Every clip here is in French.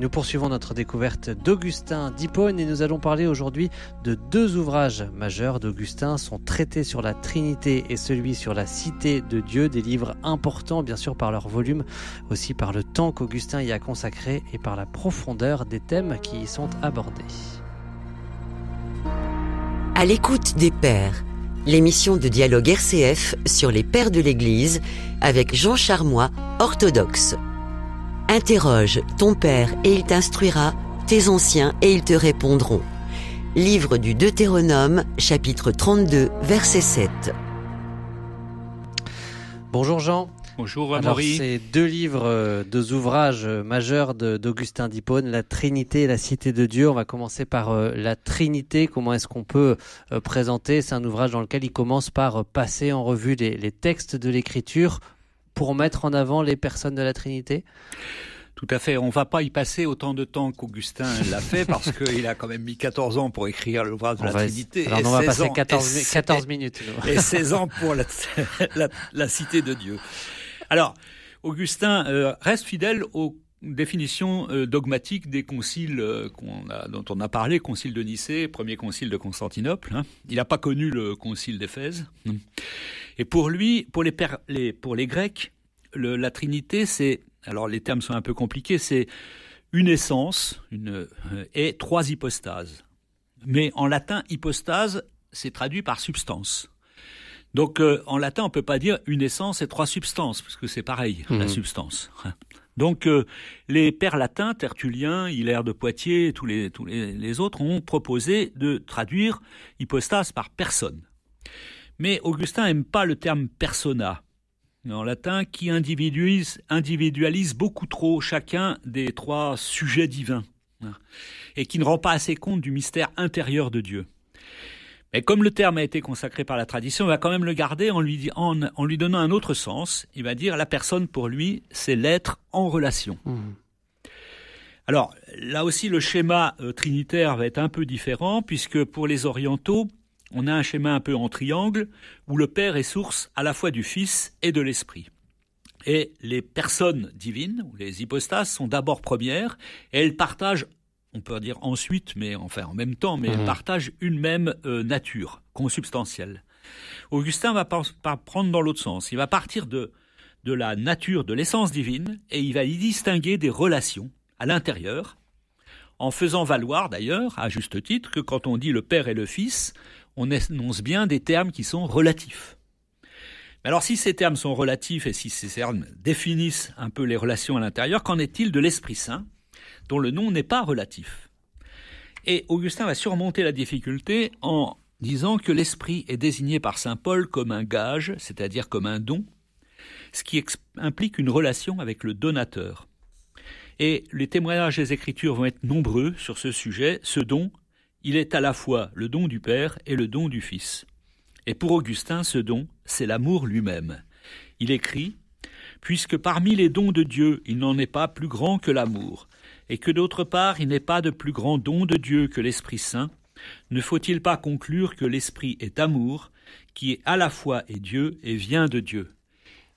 Nous poursuivons notre découverte d'Augustin d'Hippone et nous allons parler aujourd'hui de deux ouvrages majeurs d'Augustin, son traité sur la Trinité et celui sur la cité de Dieu, des livres importants bien sûr par leur volume, aussi par le temps qu'Augustin y a consacré et par la profondeur des thèmes qui y sont abordés. À l'écoute des pères, l'émission de dialogue RCF sur les pères de l'Église avec Jean Charmois, orthodoxe. Interroge ton père et il t'instruira, tes anciens et ils te répondront. Livre du Deutéronome, chapitre 32, verset 7. Bonjour Jean. Bonjour Alors, Marie. c'est deux livres, euh, deux ouvrages euh, majeurs de- d'Augustin d'Hippone, La Trinité et la Cité de Dieu. On va commencer par euh, la Trinité. Comment est-ce qu'on peut euh, présenter? C'est un ouvrage dans lequel il commence par euh, passer en revue les, les textes de l'Écriture pour mettre en avant les personnes de la Trinité. Tout à fait. On va pas y passer autant de temps qu'Augustin l'a fait parce qu'il a quand même mis 14 ans pour écrire l'ouvrage de On la va- Trinité. Alors, et on va 16 passer ans- 14, mi- et- 14 minutes. et 16 ans pour la, la, la cité de Dieu. Alors, Augustin euh, reste fidèle aux définitions euh, dogmatiques des conciles euh, a, dont on a parlé, concile de Nicée, premier concile de Constantinople. hein. Il n'a pas connu le concile d'Éphèse. Et pour lui, pour les, pères- les- pour les Grecs, le- la Trinité, c'est, alors les termes sont un peu compliqués, c'est une essence une, euh, et trois hypostases. Mais en latin, hypostase, c'est traduit par substance. Donc euh, en latin, on peut pas dire une essence et trois substances, parce que c'est pareil, la Mhm. substance. Donc euh, les pères latins, Tertullien, Hilaire de Poitiers, tous les tous les, autres ont proposé de traduire hypostase par personne. Mais Augustin aime pas le terme persona en latin qui individualise, individualise beaucoup trop chacun des trois sujets divins hein, et qui ne rend pas assez compte du mystère intérieur de Dieu. Mais comme le terme a été consacré par la tradition, on va quand même le garder en lui, di- en, en lui donnant un autre sens. Il va dire la personne pour lui, c'est l'être en relation. Mhm. Alors là aussi, le schéma euh, trinitaire va être un peu différent puisque pour les orientaux, on a un schéma un peu en triangle où le Père est source à la fois du Fils et de l'Esprit. Et les personnes divines, ou les hypostases, sont d'abord premières et elles partagent, on peut dire ensuite, mais enfin en même temps, mais elles partagent une même euh, nature consubstantielle. Augustin va prendre dans l'autre sens. Il va partir de, de la nature, de l'essence divine, et il va y distinguer des relations à l'intérieur, en faisant valoir d'ailleurs, à juste titre, que quand on dit le Père et le Fils, on énonce bien des termes qui sont relatifs. Mais alors si ces termes sont relatifs et si ces termes définissent un peu les relations à l'intérieur, qu'en est-il de l'Esprit Saint, dont le nom n'est pas relatif Et Augustin va surmonter la difficulté en disant que l'Esprit est désigné par Saint Paul comme un gage, c'est-à-dire comme un don, ce qui implique une relation avec le donateur. Et les témoignages des Écritures vont être nombreux sur ce sujet. Ce don, il est à la fois le don du Père et le don du Fils. Et pour Augustin, ce don, c'est l'amour lui-même. Il écrit Puisque parmi les dons de Dieu, il n'en est pas plus grand que l'amour, et que d'autre part, il n'est pas de plus grand don de Dieu que l'Esprit Saint, ne faut-il pas conclure que l'Esprit est amour, qui est à la fois est Dieu et vient de Dieu?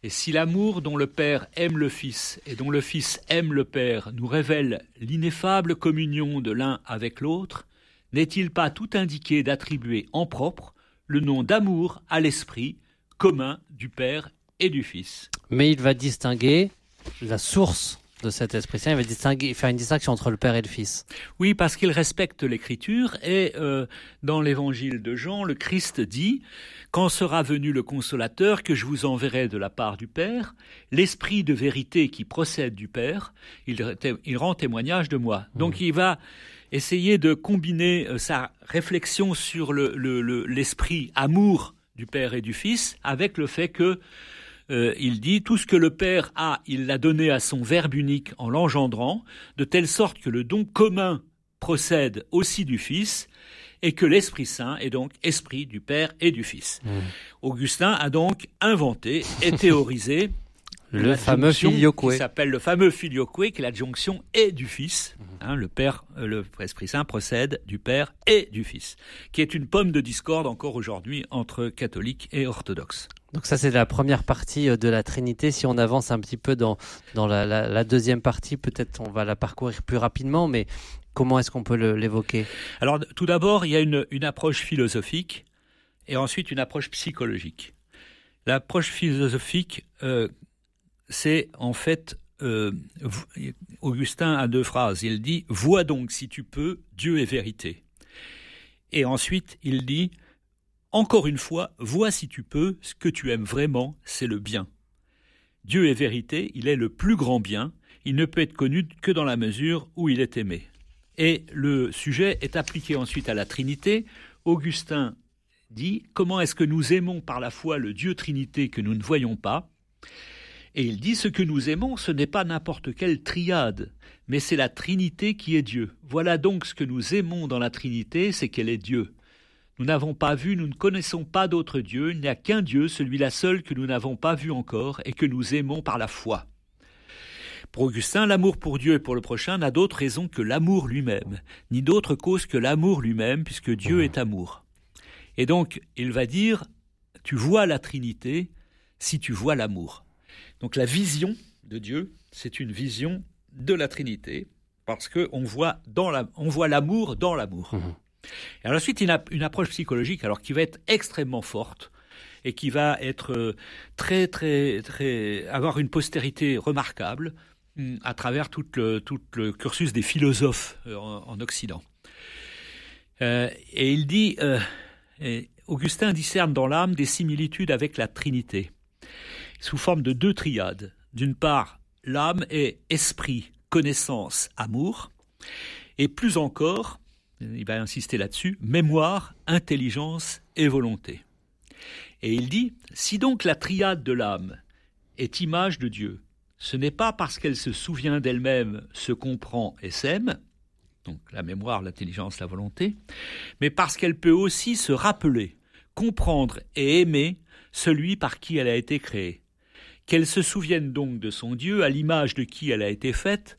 Et si l'amour dont le Père aime le Fils et dont le Fils aime le Père nous révèle l'ineffable communion de l'un avec l'autre, n'est-il pas tout indiqué d'attribuer en propre le nom d'amour à l'Esprit commun du Père et du Fils Mais il va distinguer la source de cet Esprit Saint. Il va distinguer, faire une distinction entre le Père et le Fils. Oui, parce qu'il respecte l'Écriture et euh, dans l'Évangile de Jean, le Christ dit Quand sera venu le consolateur que je vous enverrai de la part du Père, l'Esprit de vérité qui procède du Père, il, il rend témoignage de moi. Donc il va essayer de combiner euh, sa réflexion sur le- le- le- l'esprit amour du Père et du Fils avec le fait que euh, il dit tout ce que le Père a, il l'a donné à son Verbe unique en l'engendrant, de telle sorte que le don commun procède aussi du Fils, et que l'Esprit Saint est donc esprit du Père et du Fils. Augustin a donc inventé et théorisé Le fameux filioque. qui s'appelle le fameux filioque, qui est la jonction et du Fils. Hein, le Père, euh, le Esprit Saint procède du Père et du Fils, qui est une pomme de discorde encore aujourd'hui entre catholiques et orthodoxes. Donc ça c'est la première partie euh, de la Trinité. Si on avance un petit peu dans, dans la, deuxième partie, peut-être on va la parcourir plus rapidement, mais comment est-ce qu'on peut l'évoquer? Alors tout d'abord, il y a une, une, approche philosophique et ensuite une approche psychologique. L'approche philosophique, euh, c'est en fait, euh, Augustin a deux phrases. Il dit, vois donc si tu peux, Dieu est vérité. Et ensuite, il dit, encore une fois, vois si tu peux, ce que tu aimes vraiment, c'est le bien. Dieu est vérité, il est le plus grand bien, il ne peut être connu que dans la mesure où il est aimé. Et le sujet est appliqué ensuite à la Trinité. Augustin dit comment est-ce que nous aimons par la foi le Dieu Trinité que nous ne voyons pas? Et il dit ce que nous aimons, ce n'est pas n'importe quelle triade, mais c'est la Trinité qui est Dieu. Voilà donc ce que nous aimons dans la Trinité, c'est qu'elle est Dieu. Nous n'avons pas vu, nous ne connaissons pas d'autre Dieu, il n'y a qu'un Dieu, celui-là seul que nous n'avons pas vu encore et que nous aimons par la foi. Pour Augustin, l'amour pour Dieu et pour le prochain n'a d'autre raison que l'amour lui-même, ni d'autre cause que l'amour lui-même, puisque Dieu est amour. Et donc, il va dire, tu vois la Trinité si tu vois l'amour. Donc la vision de Dieu, c'est une vision de la Trinité, parce qu'on voit, voit l'amour dans l'amour. Mmh. Et ensuite, il a une approche psychologique alors qui va être extrêmement forte et qui va être euh, très très très avoir une postérité remarquable hum, à travers tout le, tout le cursus des philosophes euh, en, Occident. Euh, et il dit, Augustin discerne dans l'âme des similitudes avec la Trinité, sous forme de deux triades. D'une part, l'âme est esprit, connaissance, amour, et plus encore, il va insister là-dessus, mémoire, intelligence et volonté. Et il dit, si donc la triade de l'âme est image de Dieu, ce n'est pas parce qu'elle se souvient d'elle-même, se comprend et s'aime, donc la mémoire, l'intelligence, la volonté, mais parce qu'elle peut aussi se rappeler, comprendre et aimer celui par qui elle a été créée. Qu'elle se souvienne donc de son Dieu à l'image de qui elle a été faite,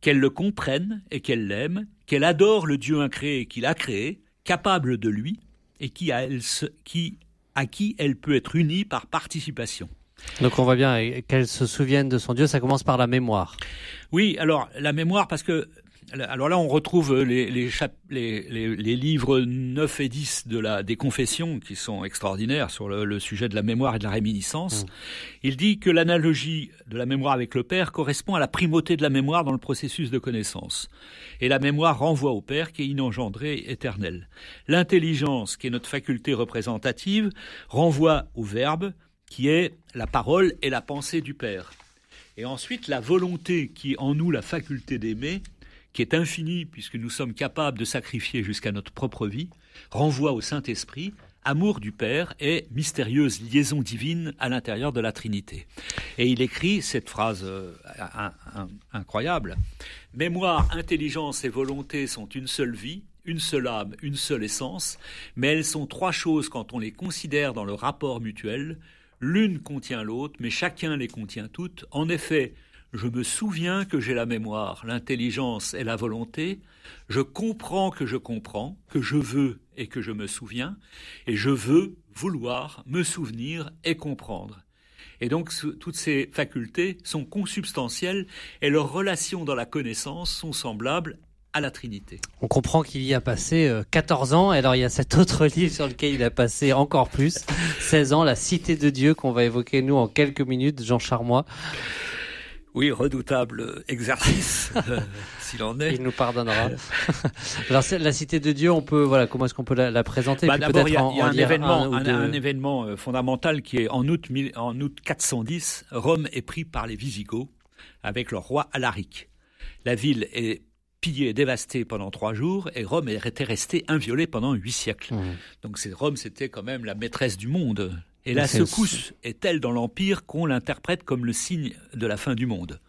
qu'elle le comprenne et qu'elle l'aime, qu'elle adore le Dieu incréé qu'il a créé, capable de lui, et qui, à, qui, à qui elle peut être unie par participation. Donc on voit bien qu'elle se souvienne de son Dieu, ça commence par la mémoire. Oui, alors la mémoire, parce que alors là, on retrouve les, les, les, livres 9 et 10 de la, des confessions qui sont extraordinaires sur le, sujet de la mémoire et de la réminiscence. Mmh. Il dit que l'analogie de la mémoire avec le Père correspond à la primauté de la mémoire dans le processus de connaissance. Et la mémoire renvoie au Père qui est inengendré éternel. L'intelligence, qui est notre faculté représentative, renvoie au Verbe qui est la parole et la pensée du Père. Et ensuite, la volonté qui est en nous la faculté d'aimer qui est infini puisque nous sommes capables de sacrifier jusqu'à notre propre vie, renvoie au Saint-Esprit, amour du Père et mystérieuse liaison divine à l'intérieur de la Trinité. Et il écrit cette phrase euh, incroyable Mémoire, intelligence et volonté sont une seule vie, une seule âme, une seule essence, mais elles sont trois choses quand on les considère dans le rapport mutuel. L'une contient l'autre, mais chacun les contient toutes. En effet, je me souviens que j'ai la mémoire, l'intelligence et la volonté, je comprends que je comprends, que je veux et que je me souviens, et je veux vouloir me souvenir et comprendre. Et donc toutes ces facultés sont consubstantielles et leurs relations dans la connaissance sont semblables à la Trinité. On comprend qu'il y a passé 14 euh, ans, alors il y a cet autre livre sur lequel il a passé encore plus, 16 ans, La Cité de Dieu, qu'on va évoquer nous en quelques minutes, Jean Charmois. Oui, redoutable exercice, s'il en est. Il nous pardonnera. Alors, la cité de Dieu, on peut, voilà, comment est-ce qu'on peut la, présenter? Bah, D'abord, il y a, un, événement, un, événement euh, fondamental qui est en août, en août 410, Rome est pris par les Visigoths avec leur roi Alaric. La ville est pillée et dévastée pendant trois jours, et Rome était restée inviolée pendant huit siècles. Mmh. Donc Rome, c'était quand même la maîtresse du monde. Et la secousse est telle dans l'Empire qu'on l'interprète comme le signe de la fin du monde?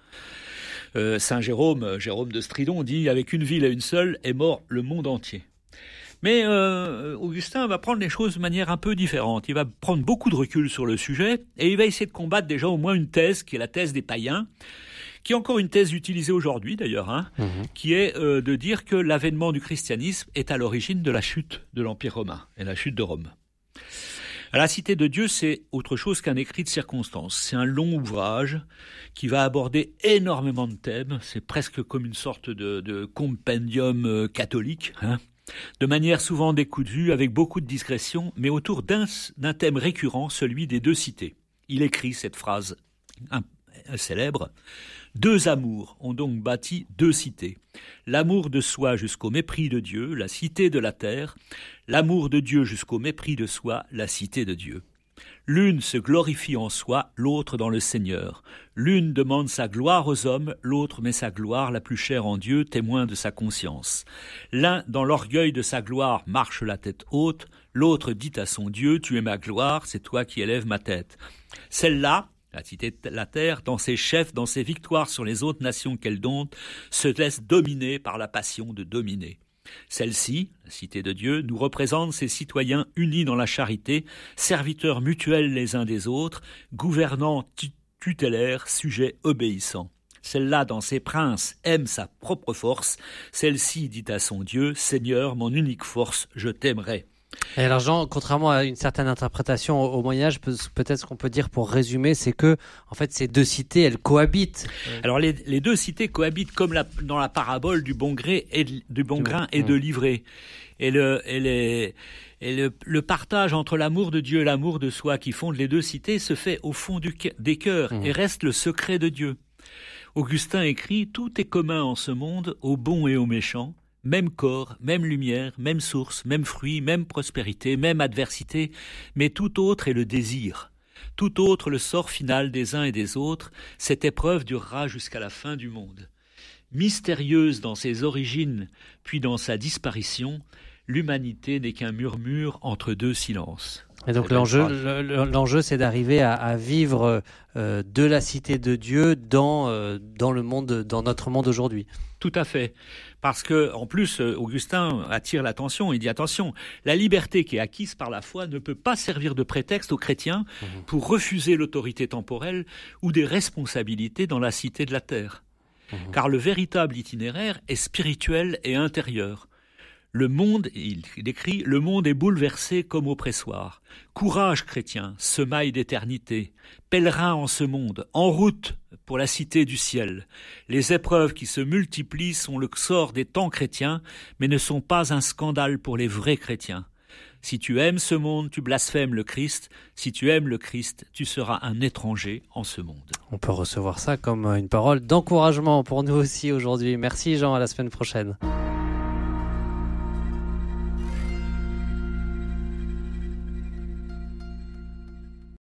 Euh, Saint Jérôme, Jérôme de Stridon, dit Avec une ville et une seule est mort le monde entier. Mais euh, Augustin va prendre les choses de manière un peu différente. Il va prendre beaucoup de recul sur le sujet et il va essayer de combattre déjà au moins une thèse qui est la thèse des païens, qui est encore une thèse utilisée aujourd'hui d'ailleurs, hein, mhm. qui est euh, de dire que l'avènement du christianisme est à l'origine de la chute de l'Empire romain et la chute de Rome. La Cité de Dieu, c'est autre chose qu'un écrit de circonstance. C'est un long ouvrage qui va aborder énormément de thèmes. C'est presque comme une sorte de, compendium euh, catholique. Hein de manière souvent décousue, avec beaucoup de discrétion, mais autour d'un thème récurrent, celui des deux cités. Il écrit cette phrase célèbre Deux amours ont donc bâti deux cités. L'amour de soi jusqu'au mépris de Dieu, la cité de la terre, l'amour de Dieu jusqu'au mépris de soi, la cité de Dieu. L'une se glorifie en soi, l'autre dans le Seigneur. L'une demande sa gloire aux hommes, l'autre met sa gloire la plus chère en Dieu, témoin de sa conscience. L'un, dans l'orgueil de sa gloire, marche la tête haute, l'autre dit à son Dieu, Tu es ma gloire, c'est toi qui élèves ma tête. Celle-là, la cité de la terre, dans ses chefs, dans ses victoires sur les autres nations qu'elle dompte, se laisse dominer par la passion de dominer. Celle-ci, la cité de Dieu, nous représente ses citoyens unis dans la charité, serviteurs mutuels les uns des autres, gouvernants tutélaires, sujets obéissants. Celle-là, dans ses princes, aime sa propre force. Celle-ci dit à son Dieu, Seigneur, mon unique force, je t'aimerai. Et alors Jean, contrairement à une certaine interprétation au, Moyen Âge, peut-être ce qu'on peut dire pour résumer, c'est que en fait ces deux cités, elles cohabitent. Alors les, deux cités cohabitent comme dans la parabole du bon gré et du bon grain et de. Et le, et le, partage entre l'amour de Dieu et l'amour de soi qui fonde les deux cités se fait au fond du, des cœurs mmh. et reste le secret de Dieu. Augustin écrit Tout est commun en ce monde, aux bons et aux méchants, même corps, même lumière, même source, même fruit, même prospérité, même adversité, mais tout autre est le désir. Tout autre le sort final des uns et des autres, cette épreuve durera jusqu'à la fin du monde. Mystérieuse dans ses origines, puis dans sa disparition, l'humanité n'est qu'un murmure entre deux silences. Et donc l'enjeu, l'enjeu, c'est d'arriver à, vivre euh, de la cité de Dieu dans euh, dans le monde, dans notre monde aujourd'hui. Tout à fait, parce que en plus, euh, Augustin attire l'attention. Il dit attention, la liberté qui est acquise par la foi ne peut pas servir de prétexte aux chrétiens mmh. pour refuser l'autorité temporelle ou des responsabilités dans la cité de la terre. Mmh. Car le véritable itinéraire est spirituel et intérieur. Le monde, il décrit, le monde est bouleversé comme au pressoir. Courage, chrétien, semaille d'éternité, pèlerin en ce monde, en route pour la cité du ciel. Les épreuves qui se multiplient sont le sort des temps chrétiens, mais ne sont pas un scandale pour les vrais chrétiens. Si tu aimes ce monde, tu blasphèmes le Christ. Si tu aimes le Christ, tu seras un étranger en ce monde. On peut recevoir ça comme une parole d'encouragement pour nous aussi aujourd'hui. Merci Jean, à la semaine prochaine.